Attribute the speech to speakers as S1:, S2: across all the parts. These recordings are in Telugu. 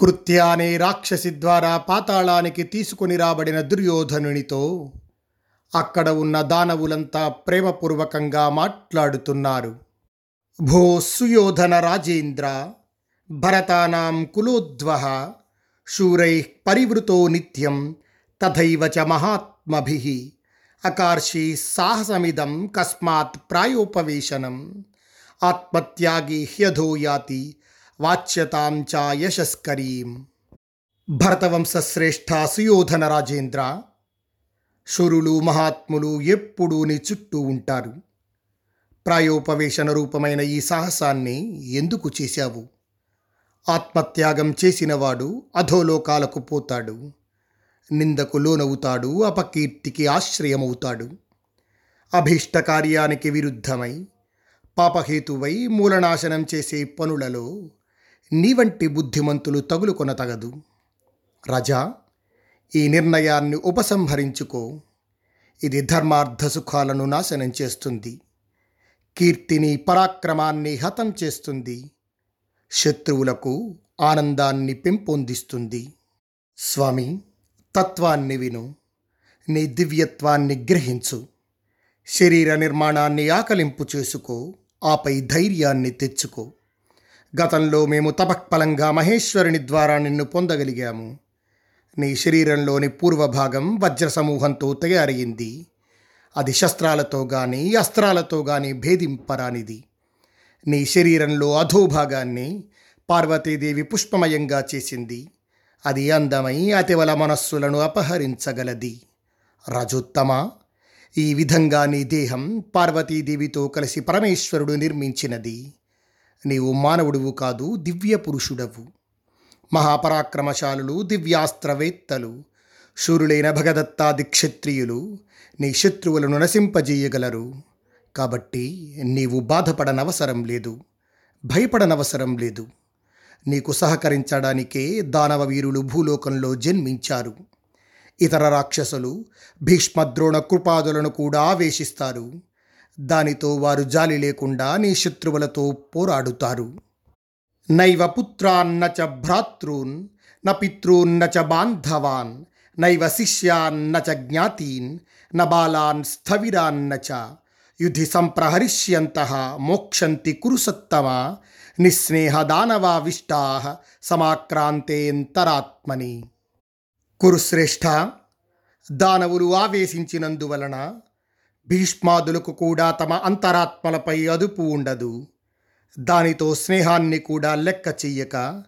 S1: కృత్య అనే రాక్షసి ద్వారా పాతాళానికి తీసుకుని రాబడిన దుర్యోధనునితో అక్కడ ఉన్న దానవులంతా ప్రేమపూర్వకంగా మాట్లాడుతున్నారు. భో సుయోధన రాజేంద్ర భరతానాం కులోద్వ శూరై పరివృతో నిత్యం తథైవ చ మహాత్మభి అకార్షి సాహసమిదం కస్మాత్ ప్రాయోపవేశనం ఆత్మత్యాగి హ్యధో యాతి వాచ్యతాం చ యశస్కరీం. భరతవంశశ్రేష్ఠ సుయోధన రాజేంద్ర. శురులు మహాత్ములు ఎప్పుడూ నీ చుట్టూ ఉంటారు. ప్రాయోపవేశన రూపమైన ఈ సాహసాన్ని ఎందుకు చేశావు? ఆత్మత్యాగం చేసినవాడు అధోలోకాలకు పోతాడు. నిందకు లోనవుతాడు అపకీర్తికి ఆశ్రయమవుతాడు. అభీష్ట కార్యానికి విరుద్ధమై పాపహేతువై మూలనాశనం చేసే పనులలో నీ వంటి బుద్ధిమంతులు తగులుకొన తగదు. రజా ఈ నిర్ణయాన్ని ఉపసంహరించుకో. ఇది ధర్మార్థ సుఖాలను నాశనం చేస్తుంది. కీర్తిని పరాక్రమాన్ని హతం చేస్తుంది. శత్రువులకు ఆనందాన్ని పెంపొందిస్తుంది. స్వామి తత్వాన్ని విను. నీ దివ్యత్వాన్ని గ్రహించు. శరీర నిర్మాణాన్ని ఆకలింపు చేసుకో. ఆపై ధైర్యాన్ని తెచ్చుకో. గతంలో మేము తపక్ఫలంగా మహేశ్వరుని ద్వారా నిన్ను పొందగలిగాము. నీ శరీరంలోని పూర్వభాగం వజ్ర సమూహంతో తయారయింది అది శస్త్రాలతో కానీ అస్త్రాలతో కానీ భేదింపరానిది. నీ శరీరంలో అధోభాగాన్ని పార్వతీదేవి పుష్పమయంగా చేసింది. అది అందమై అతివల మనస్సులను అపహరించగలది. రజోత్తమ ఈ విధంగా నీ దేహం పార్వతీదేవితో కలిసి పరమేశ్వరుడు నిర్మించినది. నీవు మానవుడువు కాదు దివ్య పురుషుడవు. మహాపరాక్రమశాలులు దివ్యాస్త్రవేత్తలు శూరులైన భగదత్తా దిక్షత్రియులు నీ శత్రువులను నశింపజేయగలరు. కాబట్టి నీవు బాధపడనవసరం లేదు భయపడనవసరం లేదు. నీకు సహకరించడానికే దానవ వీరులు భూలోకంలో జన్మించారు. ఇతర రాక్షసులు భీష్మద్రోణ కృపాదులను కూడా ఆవేశిస్తారు. దానితో వారు జాలి లేకుండా నీ శత్రువులతో పోరాడుతారు. నైవ పుత్రాన్న చ భ్రాతృన్ న పితృన్న చ బాంధవాన్ నైవ శిష్యాన్న చ జ్ఞాతీన్ న బాలాన్ స్థవిరాన్న చ యుధి సంప్రహరిష్యంత మోక్షంతి కురుసత్తమ నిస్నేహ దానవావిష్టా సమాక్రాంతేంతరాత్మని. కురుశ్రేష్ఠ దానవులు ఆవేశించినందువలన భీష్మాదులకు కూడా తమ అంతరాత్మలపై అదుపు ఉండదు. దానితో స్నేహాన్ని కూడా లెక్క చెయ్యక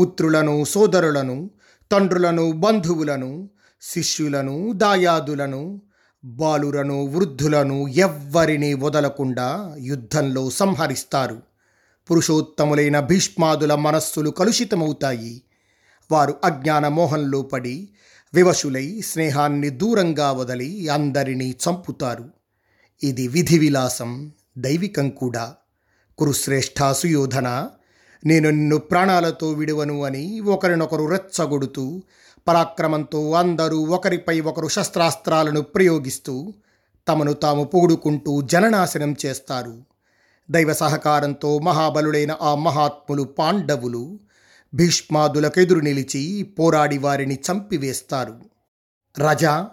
S1: పుత్రులను సోదరులను తండ్రులను బంధువులను శిష్యులను దాయాదులను బాలులను వృద్ధులను ఎవ్వరినీ వదలకుండా యుద్ధంలో సంహరిస్తారు. పురుషోత్తములైన భీష్మాదుల మనస్సులు కలుషితమవుతాయి. వారు అజ్ఞాన మోహంలో పడి వివశులై స్నేహాన్ని దూరంగా వదలి అందరినీ చంపుతారు. ఇది విధి విలాసం దైవికం కూడా. కురుశ్రేష్ఠ సుయోధన నేను నిన్ను ప్రాణాలతో విడువను అని ఒకరినొకరు రెచ్చగొడుతూ పరాక్రమంతో అందరూ ఒకరిపై ఒకరు శస్త్రాస్త్రాలను ప్రయోగిస్తూ తమను తాము పొగుడుకుంటూ జననాశనం చేస్తారు. దైవ సహకారంతో మహాబలుడైన ఆ మహాత్ములు పాండవులు భీష్మాదులకెదురు నిలిచి పోరాడి వారిని చంపివేస్తారు. రజా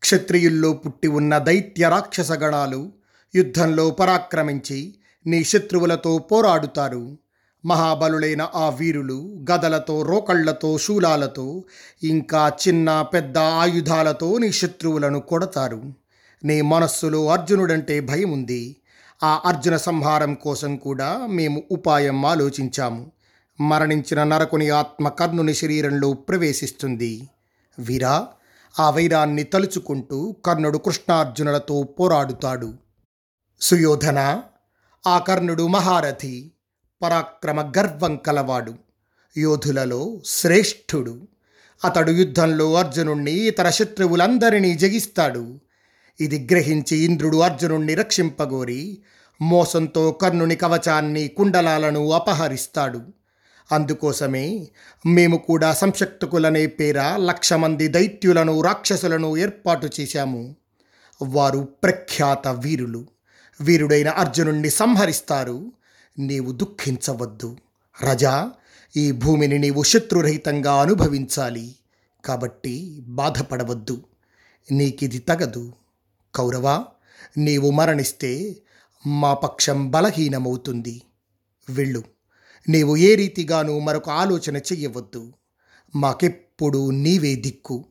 S1: క్షత్రియుల్లో పుట్టి ఉన్న దైత్య రాక్షస గణాలు యుద్ధంలో పరాక్రమించి నీ శత్రువులతో పోరాడుతారు. మహాబలులైన ఆ వీరులు గదలతో రోకళ్ళతో శూలాలతో ఇంకా చిన్న పెద్ద ఆయుధాలతో నీ శత్రువులను కొడతారు. నీ మనస్సులో అర్జునుడంటే భయం ఉంది ఆ అర్జున సంహారం కోసం కూడా మేము ఉపాయం ఆలోచించాము. మరణించిన నరకుని ఆత్మ కర్ణుని శరీరంలో ప్రవేశిస్తుంది. వీరా ఆ వైరాన్ని తలుచుకుంటూ కర్ణుడు కృష్ణార్జునులతో పోరాడుతాడు. సుయోధన ఆ కర్ణుడు మహారథి పరాక్రమ గర్వం కలవాడు యోధులలో శ్రేష్ఠుడు. అతడు యుద్ధంలో అర్జునుణ్ణి ఇతర శత్రువులందరినీ జగిస్తాడు ఇది గ్రహించి ఇంద్రుడు అర్జునుణ్ణి రక్షింపగోరి మోసంతో కర్ణుని కవచాన్ని కుండలాలను అపహరిస్తాడు. అందుకోసమే మేము కూడా సంశక్తుకులనే పేర లక్ష మంది దైత్యులను రాక్షసులను ఏర్పాటు చేశాము. వారు ప్రఖ్యాత వీరులు. వీరుడైన అర్జునుణ్ణి సంహరిస్తారు. నీవు దుఃఖించవద్దు. రజా ఈ భూమిని నీవు శత్రురహితంగా అనుభవించాలి. కాబట్టి బాధపడవద్దు. నీకిది తగదు. కౌరవ నీవు మరణిస్తే మా పక్షం బలహీనమవుతుంది. వెళ్ళు. నీవు ఏ రీతిగానూ మరొక ఆలోచన చెయ్యవద్దు. మాకెప్పుడు నీవే దిక్కు.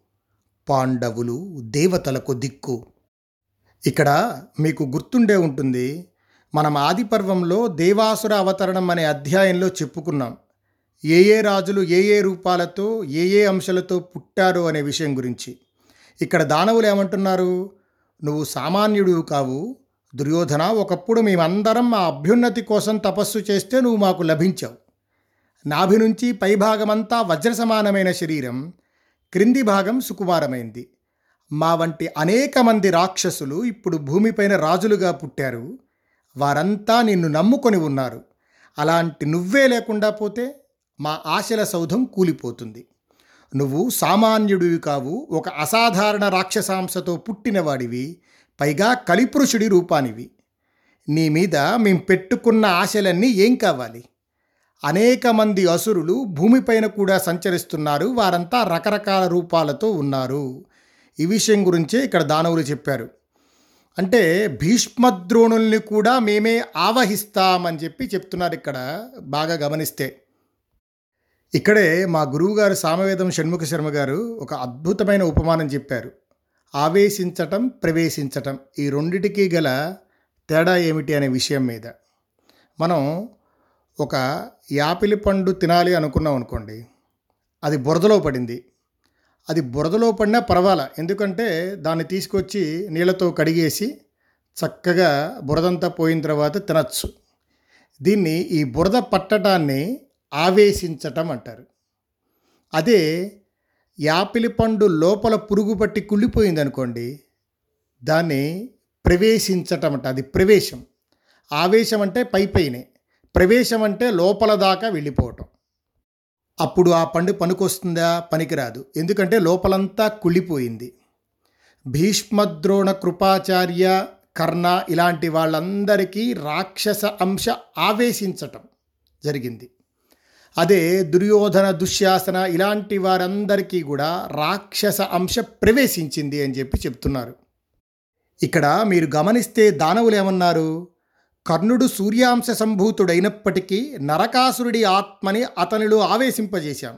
S1: పాండవులు దేవతలకు దిక్కు. ఇక్కడ మీకు గుర్తుండే ఉంటుంది మనం ఆదిపర్వంలో దేవాసుర అవతరణం అనే అధ్యాయంలో చెప్పుకున్నాం. ఏ ఏ రాజులు ఏ ఏ రూపాలతో ఏ ఏ అంశాలతో పుట్టారు అనే విషయం గురించి. ఇక్కడ దానవులు ఏమంటున్నారు? నువ్వు సామాన్యుడు కావు దుర్యోధన ఒకప్పుడు మేమందరం మా అభ్యున్నతి కోసం తపస్సు చేస్తే నువ్వు మాకు లభించావు. నాభి నుంచి పైభాగమంతా వజ్ర సమానమైన శరీరం క్రింది భాగం సుకుమారమైంది. మా వంటి అనేక మంది రాక్షసులు ఇప్పుడు భూమిపైన రాజులుగా పుట్టారు. వారంతా నిన్ను నమ్ముకొని ఉన్నారు. అలాంటి నువ్వే లేకుండా పోతే మా ఆశల సౌధం కూలిపోతుంది. నువ్వు సామాన్యుడివి కావు ఒక అసాధారణ రాక్షసాంశతో పుట్టినవాడివి. పైగా కలిపురుషుడి రూపానివి. నీ మీద మేం పెట్టుకున్న ఆశలన్నీ ఏం కావాలి? అనేక మంది అసురులు భూమిపైన కూడా సంచరిస్తున్నారు వారంతా రకరకాల రూపాలతో ఉన్నారు. ఈ విషయం గురించే ఇక్కడ దానవులు చెప్పారు. అంటే భీష్మద్రోణుల్ని కూడా మేమే ఆవహిస్తామని చెప్పి చెప్తున్నారు ఇక్కడ బాగా గమనిస్తే. ఇక్కడే మా గురువుగారు సామవేదం షణ్ముఖ శర్మ గారు ఒక అద్భుతమైన ఉపమానం చెప్పారు. ఆవేశించటం ప్రవేశించటం ఈ రెండిటికి గల తేడా ఏమిటి అనే విషయం మీద. మనం ఒక యాపిలి పండు తినాలి అనుకున్నాం అనుకోండి అది బురదలో పడింది. అది బురదలో పడినా పర్వాలా ఎందుకంటే దాన్ని తీసుకొచ్చి నీళ్ళతో కడిగేసి చక్కగా బురదంతా పోయిన తర్వాత తినచ్చు. దీన్ని ఈ బురద పట్టడాన్ని ఆవేశించటం అంటారు. అదే యాపిలి పండు లోపల పురుగు పట్టి కుళ్ళిపోయింది అనుకోండి దాన్ని ప్రవేశించటం అంట అది ప్రవేశం. ఆవేశం అంటే పై పైనే. ప్రవేశం అంటే లోపల దాకా వెళ్ళిపోవటం. అప్పుడు ఆ పండు పనికొస్తుందా? పనికిరాదు. ఎందుకంటే లోపలంతా కుళ్ళిపోయింది. భీష్మద్రోణ కృపాచార్య కర్ణ ఇలాంటి వాళ్ళందరికీ రాక్షస అంశ ఆవేశించటం జరిగింది. అదే దుర్యోధన దుశ్శాసన ఇలాంటి వారందరికీ కూడా రాక్షస అంశ ప్రవేశించింది అని చెప్పి చెప్తున్నారు. ఇక్కడ మీరు గమనిస్తే దానవులు ఏమన్నారు? కర్ణుడు సూర్యాంశ సంభూతుడైనప్పటికీ నరకాసురుడి ఆత్మని అతనిలో ఆవేశింపజేశాం.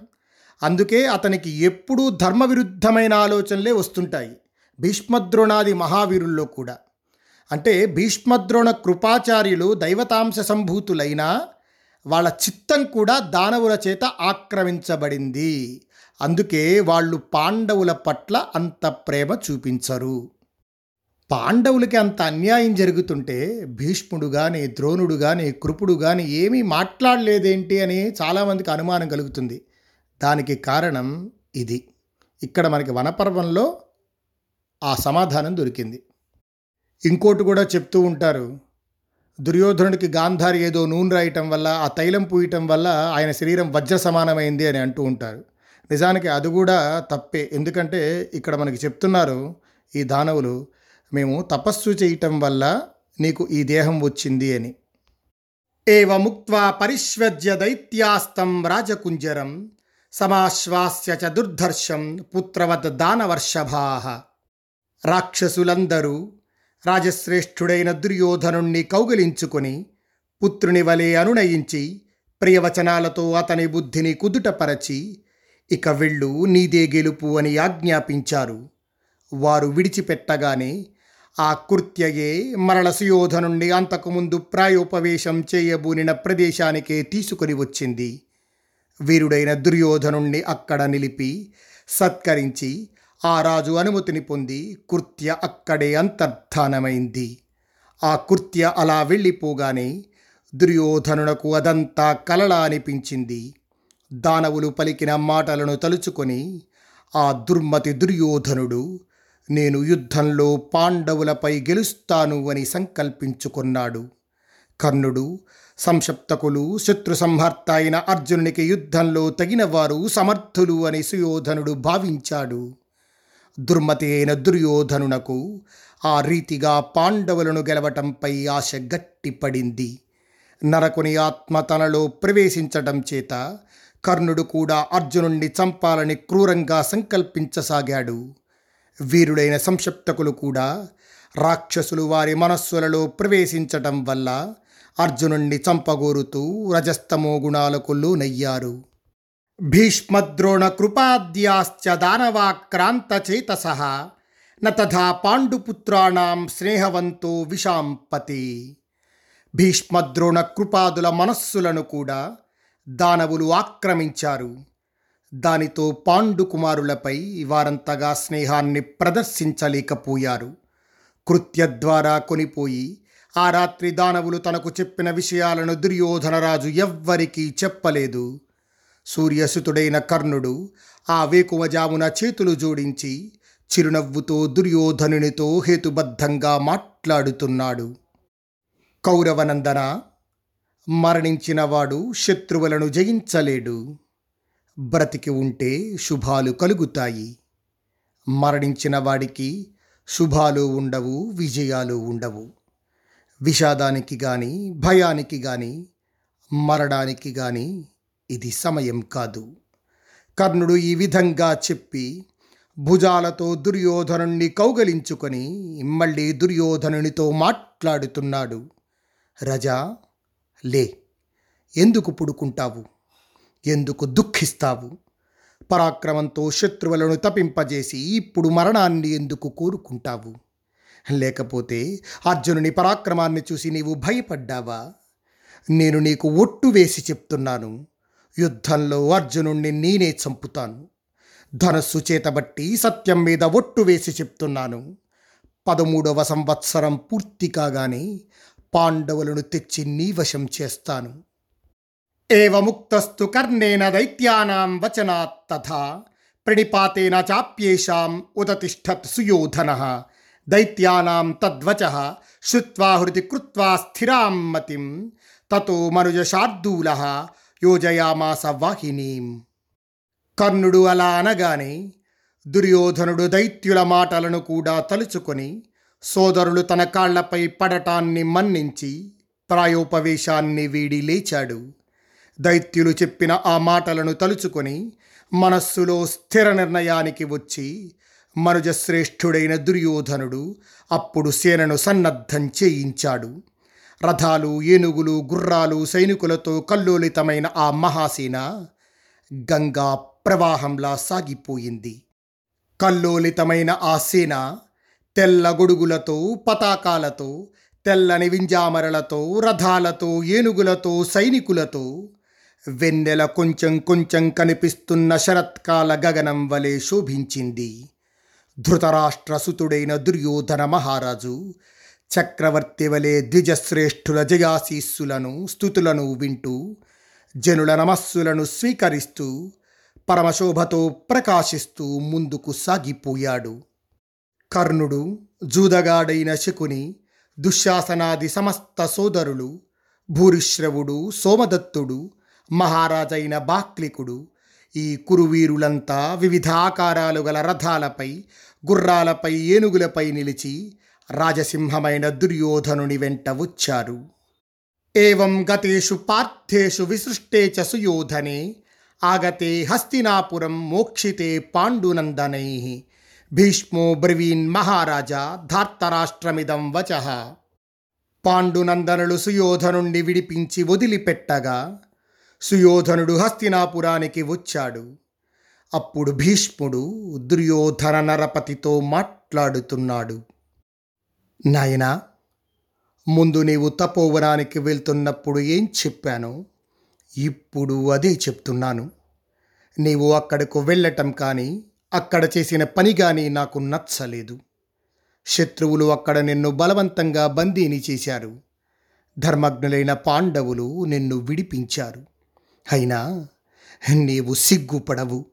S1: అందుకే అతనికి ఎప్పుడూ ధర్మవిరుద్ధమైన ఆలోచనలే వస్తుంటాయి. భీష్మద్రోణాది మహావీరుల్లో కూడా. అంటే భీష్మద్రోణ కృపాచార్యులు దైవతాంశ సంభూతులైనా వాళ్ళ చిత్తం కూడా దానవుల చేత ఆక్రమించబడింది. అందుకే వాళ్ళు పాండవుల పట్ల అంత ప్రేమ చూపించరు. పాండవులకి అంత అన్యాయం జరుగుతుంటే భీష్ముడు కానీ ద్రోణుడు కానీ కృపుడు కానీ ఏమీ మాట్లాడలేదేంటి అని చాలామందికి అనుమానం కలుగుతుంది. దానికి కారణం ఇది. ఇక్కడ మనకి వనపర్వంలో ఆ సమాధానం దొరికింది. ఇంకోటి కూడా చెప్తూ ఉంటారు. దుర్యోధనుడికి గాంధారి ఏదో నూనె రాయటం వల్ల ఆ తైలం పూయటం వల్ల ఆయన శరీరం వజ్ర సమానమైంది అని అంటూ ఉంటారు. నిజానికి అది కూడా తప్పే. ఎందుకంటే ఇక్కడ మనకి చెప్తున్నారు ఈ దానవులు మేము తపస్సు చేయటం వల్ల నీకు ఈ దేహం వచ్చింది అని. ఏవముక్త్వా పరిష్వజ్య దైత్యాస్తం రాజకుంజరం సమాశ్వాస్య చ దుర్ధర్షం పుత్రవత్ దానవర్షభా. రాక్షసులందరూ రాజశ్రేష్ఠుడైన దుర్యోధనుణ్ణి కౌగిలించుకొని పుత్రుని వలె అనునయించి ప్రియవచనాలతో అతని బుద్ధిని కుదుటపరచి ఇక వెళ్ళు నీదే గెలుపు అని ఆజ్ఞాపించారు. వారు విడిచిపెట్టగానే ఆ కృత్యయే మరల సుయోధనుణ్ణి అంతకుముందు ప్రాయోపవేశం చేయబూనిన ప్రదేశానికే తీసుకొని వచ్చింది. వీరుడైన దుర్యోధనుణ్ణి అక్కడ నిలిపి సత్కరించి ఆ రాజు అనుమతిని పొంది కృత్య అక్కడే అంతర్ధానమైంది. ఆ కృత్య అలా వెళ్ళిపోగానే దుర్యోధనునకు అదంతా కలలా అనిపించింది. దానవులు పలికిన మాటలను తలుచుకొని ఆ దుర్మతి దుర్యోధనుడు నేను యుద్ధంలో పాండవులపై గెలుస్తాను అని సంకల్పించుకున్నాడు. కర్ణుడు సంక్షప్తకులు శత్రు సంహర్త అయిన అర్జునునికి యుద్ధంలో తగినవారు సమర్థులు అని సుయోధనుడు భావించాడు. దుర్మతి అయిన దుర్యోధనునకు ఆ రీతిగా పాండవులను గెలవటంపై ఆశ గట్టిపడింది. నరకుని ఆత్మ తనలో ప్రవేశించటం చేత కర్ణుడు కూడా అర్జునుణ్ణి చంపాలని క్రూరంగా సంకల్పించసాగాడు. వీరుడైన సంక్షప్తకులు కూడా రాక్షసులు వారి మనస్సులలో ప్రవేశించటం వల్ల అర్జునుణ్ణి చంపగోరుతూ రజస్తమో గుణాలకు లోనయ్యారు. భీష్మద్రోణ కృపాద్యాశ్చ దానవాక్రాంత చేతస న తథా పాండుపుత్రాణం స్నేహవంతో విషాంపతి భీష్మద్రోణ కృపాదుల మనస్సులను కూడా దానవులు ఆక్రమించారు. దానితో పాండుకుమారులపై వారంతగా స్నేహాన్ని ప్రదర్శించలేకపోయారు. కృత్య ద్వారా కొనిపోయి ఆ రాత్రి దానవులు తనకు చెప్పిన విషయాలను దుర్యోధనరాజు ఎవ్వరికీ చెప్పలేదు. సూర్యసుతుడైన కర్ణుడు ఆ వేకువజామున చేతులు జోడించి చిరునవ్వుతో దుర్యోధనునితో హేతుబద్ధంగా మాట్లాడుతున్నాడు. కౌరవనందన మరణించినవాడు శత్రువులను జయించలేడు. బ్రతికి ఉంటే శుభాలు కలుగుతాయి. మరణించిన వాడికి శుభాలు ఉండవు విజయాలు ఉండవు. విషాదానికి కానీ భయానికి కానీ మరణానికి కానీ ఇది సమయం కాదు. కర్ణుడు ఈ విధంగా చెప్పి భుజాలతో దుర్యోధనుణ్ణి కౌగలించుకొని మళ్ళీ దుర్యోధనునితో మాట్లాడుతున్నాడు. రజా లే ఎందుకు పుడుకుంటావు? ఎందుకు దుఃఖిస్తావు? పరాక్రమంతో శత్రువులను తపింపజేసి ఇప్పుడు మరణాన్ని ఎందుకు కోరుకుంటావు? లేకపోతే అర్జునుని పరాక్రమాన్ని చూసి నీవు భయపడ్డావా? నేను నీకు ఒట్టు వేసి చెప్తున్నాను. యుద్ధంలో అర్జునుణ్ణి నేనే చంపుతాను. ధనస్సు చేతబట్టి సత్యం మీద ఒట్టు వేసి చెప్తున్నాను. పదమూడవ సంవత్సరం పూర్తి కాగానే పాండవులను తెచ్చి నీ వశం చేస్తాను. ఏవముక్తస్తు కర్ణేన దైత్యానాం వచనాత్ తథా ప్రణిపాతేన చాప్యేషాం ఉదతిష్టత్ సుయోధన దైత్యానాం తద్వచ శ్రుత్వా హృది కృత్వా స్థిరాం మతిం తతో మనుజ శార్దూల యోజయామాస వాహినీం కర్ణుడు అలా అనగానే దుర్యోధనుడు దైత్యుల మాటలను కూడా తలుచుకొని సోదరులు తన కాళ్ళపై పడటాన్ని మన్నించి ప్రాయోపవేశాన్ని వీడి లేచాడు. దైత్యులు చెప్పిన ఆ మాటలను తలుచుకొని మనస్సులో స్థిర నిర్ణయానికి వచ్చి మనుజశ్రేష్ఠుడైన దుర్యోధనుడు అప్పుడు సేనను సన్నద్ధం చేయించాడు. రథాలు ఏనుగులు గుర్రాలు సైనికులతో కల్లోలితమైన ఆ మహాసేన గంగా ప్రవాహంలా సాగిపోయింది. కల్లోలితమైన ఆ సేన తెల్ల గొడుగులతో పతాకాలతో తెల్లని వింజామరలతో రథాలతో ఏనుగులతో సైనికులతో వెన్నెల కొంచెం కొంచెం కనిపిస్తున్న శరత్కాల గగనం వలె శోభించింది. ధృతరాష్ట్రసుతుడైన దుర్యోధన మహారాజు చక్రవర్తి వలె ద్విజశ్రేష్ఠుల జయాశీస్సులను స్థుతులను వింటూ జనుల నమస్సులను స్వీకరిస్తూ పరమశోభతో ప్రకాశిస్తూ ముందుకు సాగిపోయాడు. కర్ణుడు జూదగాడైన శకుని దుశ్శాసనాది సమస్త సోదరులు భూరిశ్రవుడు సోమదత్తుడు మహారాజైన బాక్లికుడు ఈ కురువీరులంతా వివిధ ఆకారాలు గల రథాలపై గుర్రాలపై ఏనుగులపై నిలిచి రాజసింహమైన దుర్యోధనుని వెంట వచ్చారు. ఏవం గతేషు పార్థేషు విసృష్టే చ సుయోధనే ఆగతే హస్తినాపురం మోక్షితే పాండునందనై. భీష్మో బ్రవీన్ మహారాజా ధార్తరాష్ట్రమిదం వచ. పాండునందనులు సుయోధనుణ్ణి విడిపించి వదిలిపెట్టగా సుయోధనుడు హస్తినాపురానికి వచ్చాడు. అప్పుడు భీష్ముడు దుర్యోధన నరపతితో మాట్లాడుతున్నాడు. నాయనా ముందు నీవు తపోవనానికి వెళ్తున్నప్పుడు ఏం చెప్పానో ఇప్పుడు అదే చెప్తున్నాను. నీవు అక్కడకు వెళ్ళటం కానీ అక్కడ చేసిన పని కానీ నాకు నచ్చలేదు. శత్రువులు అక్కడ నిన్ను బలవంతంగా బందీని చేశారు. ధర్మజ్ఞులైన పాండవులు నిన్ను విడిపించారు. అయినా నీవు సిగ్గుపడవు.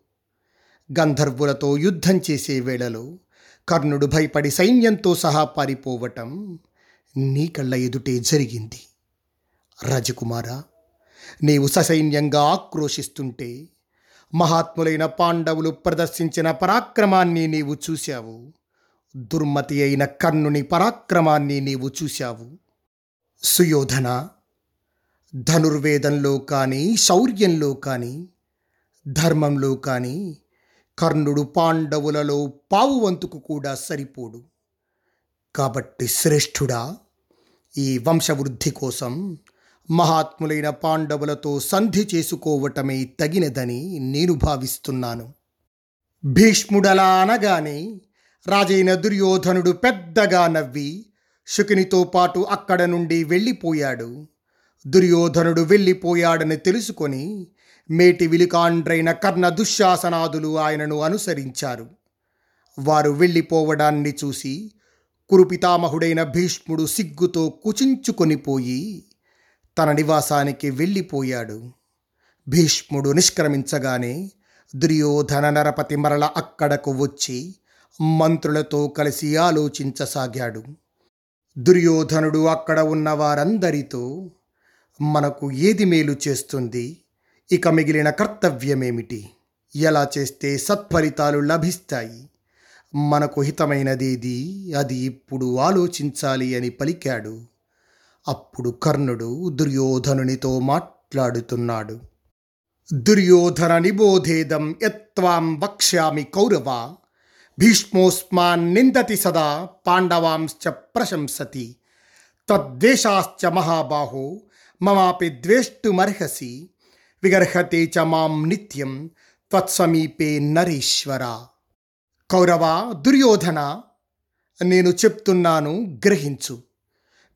S1: గంధర్వులతో యుద్ధం చేసే వేళలో కర్ణుడు భయపడి సైన్యంతో సహా పారిపోవటం నీ కళ్ళ ఎదుటే జరిగింది. రాజకుమార నీవు ససైన్యంగా ఆక్రోశిస్తుంటే మహాత్ములైన పాండవులు ప్రదర్శించిన పరాక్రమాన్ని నీవు చూశావు. దుర్మతి అయిన కర్ణుని పరాక్రమాన్ని నీవు చూశావు. సుయోధన ధనుర్వేదంలో కానీ శౌర్యంలో కానీ ధర్మంలో కానీ కర్ణుడు పాండవులలో పావువంతుకు కూడా సరిపోడు. కాబట్టి శ్రేష్ఠుడా ఈ వంశవృద్ధి కోసం మహాత్ములైన పాండవులతో సంధి చేసుకోవటమే తగినదని నేను భావిస్తున్నాను. భీష్ముడలా అనగానే రాజైన దుర్యోధనుడు పెద్దగా నవ్వి శుకునితో పాటు అక్కడ నుండి వెళ్ళిపోయాడు. దుర్యోధనుడు వెళ్ళిపోయాడని తెలుసుకొని మేటి విలికాండ్రైన కర్ణ దుశ్శాసనాదులు ఆయనను అనుసరించారు. వారు వెళ్ళిపోవడాన్ని చూసి కురుపితామహుడైన భీష్ముడు సిగ్గుతో కుచించుకొనిపోయి తన నివాసానికి వెళ్ళిపోయాడు. భీష్ముడు నిష్క్రమించగానే దుర్యోధన నరపతి మరల అక్కడకు వచ్చి మంత్రులతో కలిసి ఆలోచించసాగాడు. దుర్యోధనుడు అక్కడ ఉన్న వారందరితో మనకు ఏది మేలు చేస్తుంది? ఇక మిగిలిన కర్తవ్యమేమిటి? ఎలా చేస్తే సత్ఫలితాలు లభిస్తాయి? మనకు హితమైనదేది అది ఇప్పుడు ఆలోచించాలి అని పలికాడు. అప్పుడు కర్ణుడు దుర్యోధనునితో మాట్లాడుతున్నాడు. దుర్యోధన నిబోధేదం యత్వాం వక్ష్యామి కౌరవ. భీష్మోస్మాన్ నిందతి సదా పాండవాంశ్చ ప్రశంసతి. తద్దేశాశ్చ మహాబాహో మమాపి ద్వేష్టుమర్హసి. విగర్హతే చ మాం నిత్యం త్వత్సమీపే నరేశ్వర. కౌరవ దుర్యోధన నేను చెప్తున్నాను గ్రహించు.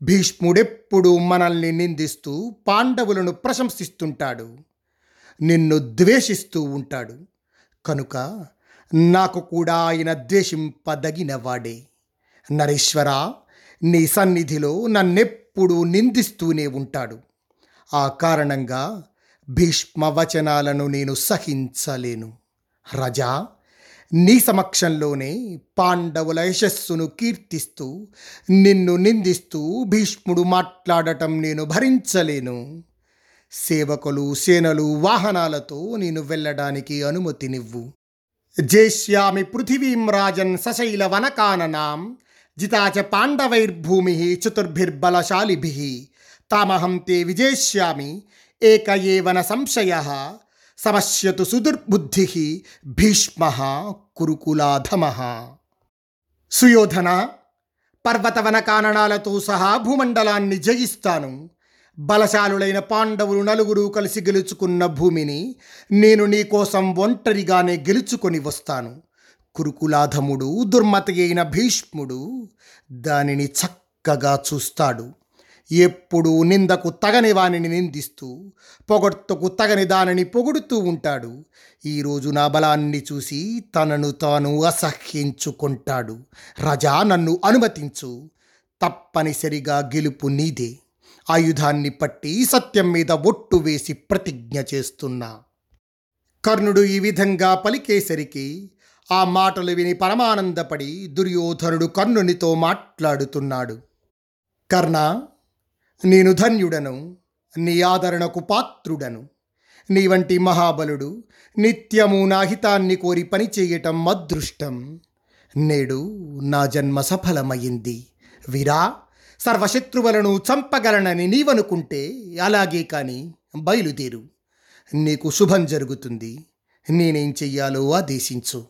S1: భీష్ముడెప్పుడు మనల్ని నిందిస్తూ పాండవులను ప్రశంసిస్తుంటాడు. నిన్ను ద్వేషిస్తూ ఉంటాడు. కనుక నాకు కూడా ఆయన ద్వేషింపదగినవాడే. నరేశ్వర నీ సన్నిధిలో నన్నెప్పుడు నిందిస్తూనే ఉంటాడు. ఆ కారణంగా భీష్మవచనాలను నేను సహించలేను. రజా నీ సమక్షంలోనే పాండవుల యశస్సును కీర్తిస్తూ నిన్ను నిందిస్తూ భీష్ముడు మాట్లాడటం నేను భరించలేను. సేవకులు సేనలు వాహనాలతో నేను వెళ్ళడానికి అనుమతినివ్వు. జేష్యామి పృథివీం రాజన్ సశైల వనకాననాం జితాచ పాండవైర్భూమి చతుర్భిర్బలశాలిభి. తామహం తే విజేష్యామి ఏక ఏవన సంశయ సమస్యతు సుదుర్బుద్ధి భీష్మ కురుకులాధమ. సుయోధన పర్వతవన కారణాలతో సహా భూమండలాన్ని జయిస్తాను. బలశాలులైన పాండవులు నలుగురు కలిసి గెలుచుకున్న భూమిని నేను నీకోసం ఒంటరిగానే గెలుచుకొని వస్తాను. కురుకులాధముడు దుర్మతి అయిన భీష్ముడు దానిని చక్కగా చూస్తాడు. ఎప్పుడూ నిందకు తగని వానిని నిందిస్తూ పొగడ్తకు తగని దానిని పొగుడుతూ ఉంటాడు. ఈరోజు నా బలాన్ని చూసి తనను తాను అసహ్యించుకుంటాడు. రజా నన్ను అనుమతించు. తప్పనిసరిగా గెలుపు నీదే. ఆయుధాన్ని పట్టి సత్యం మీద ఒట్టు వేసి ప్రతిజ్ఞ చేస్తున్నా. కర్ణుడు ఈ విధంగా పలికేసరికి ఆ మాటలు విని పరమానందపడి దుర్యోధనుడు కర్ణునితో మాట్లాడుతున్నాడు. కర్ణ నేను ధన్యుడను నీ ఆదరణకు పాత్రుడను. నీ వంటి మహాబలుడు నిత్యము నా హితాన్ని కోరి పనిచేయటం అదృష్టం. నేడు నా జన్మ సఫలమైంది. వీరా సర్వశత్రువులను చంపగలనని నీవనుకుంటే అలాగే కానీ బయలుదేరు. నీకు శుభం జరుగుతుంది. నేనేం చెయ్యాలో ఆదేశించు.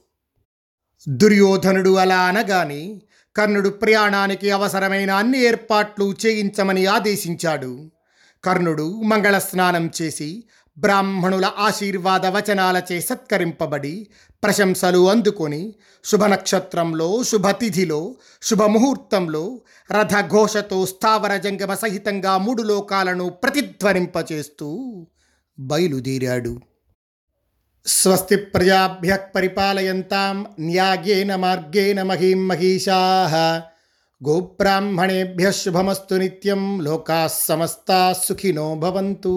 S1: దుర్యోధనుడు అలా అనగానే కర్ణుడు ప్రయాణానికి అవసరమైన అన్ని ఏర్పాట్లు చేయించమని ఆదేశించాడు. కర్ణుడు మంగళ స్నానం చేసి బ్రాహ్మణుల ఆశీర్వాద వచనాలచే సత్కరింపబడి ప్రశంసలు అందుకొని శుభనక్షత్రంలో శుభతిథిలో శుభముహూర్తంలో రథఘోషతో స్థావర జంగమ సహితంగా మూడు లోకాలను ప్రతిధ్వనింపచేస్తూ బయలుదేరాడు. स्वस्ति प्रजाभ्य पिपालता न्याय्येन मार्गेण महीं महीषाः। गोब्राह्मणेभ्यः शुभमस्तु नित्यं लोकाः समस्ताः सुखिनो भवन्तु।